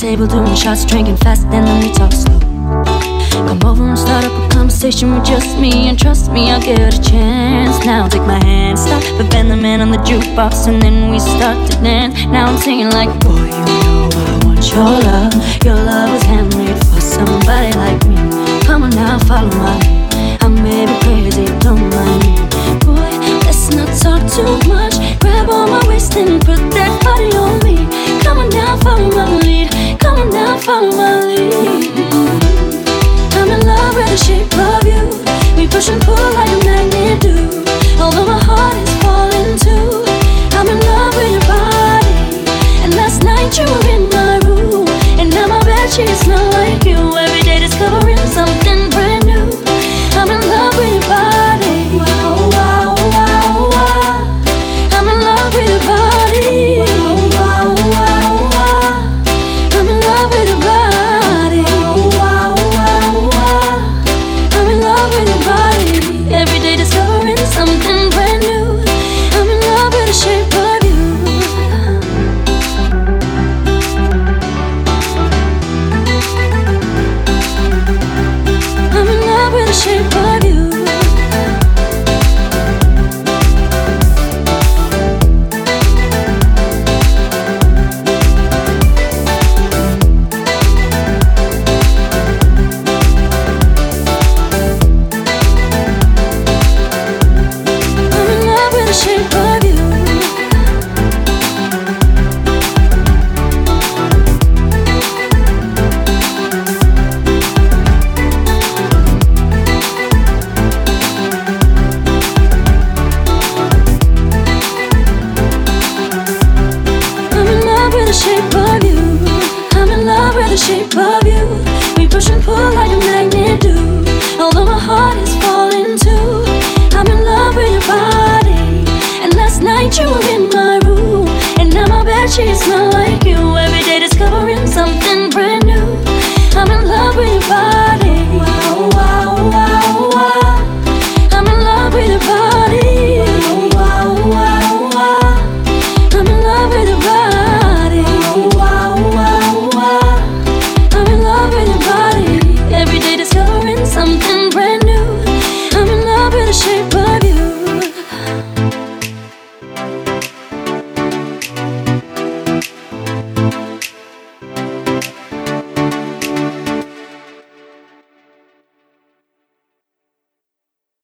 table doing shots, drinking fast, and then we talk slow. Come over and start up a conversation with just me, and trust me, I'll get a chance. Now take my hand, stop, but Van the Man on the jukebox, and then we start to dance. Now I'm singing like, boy, you know I want your love. Your love was handmade for somebody like me. Come on now, follow my lead. I may be crazy, don't mind me. Boy, let's not talk too much. Grab on my waist and put now my she's not like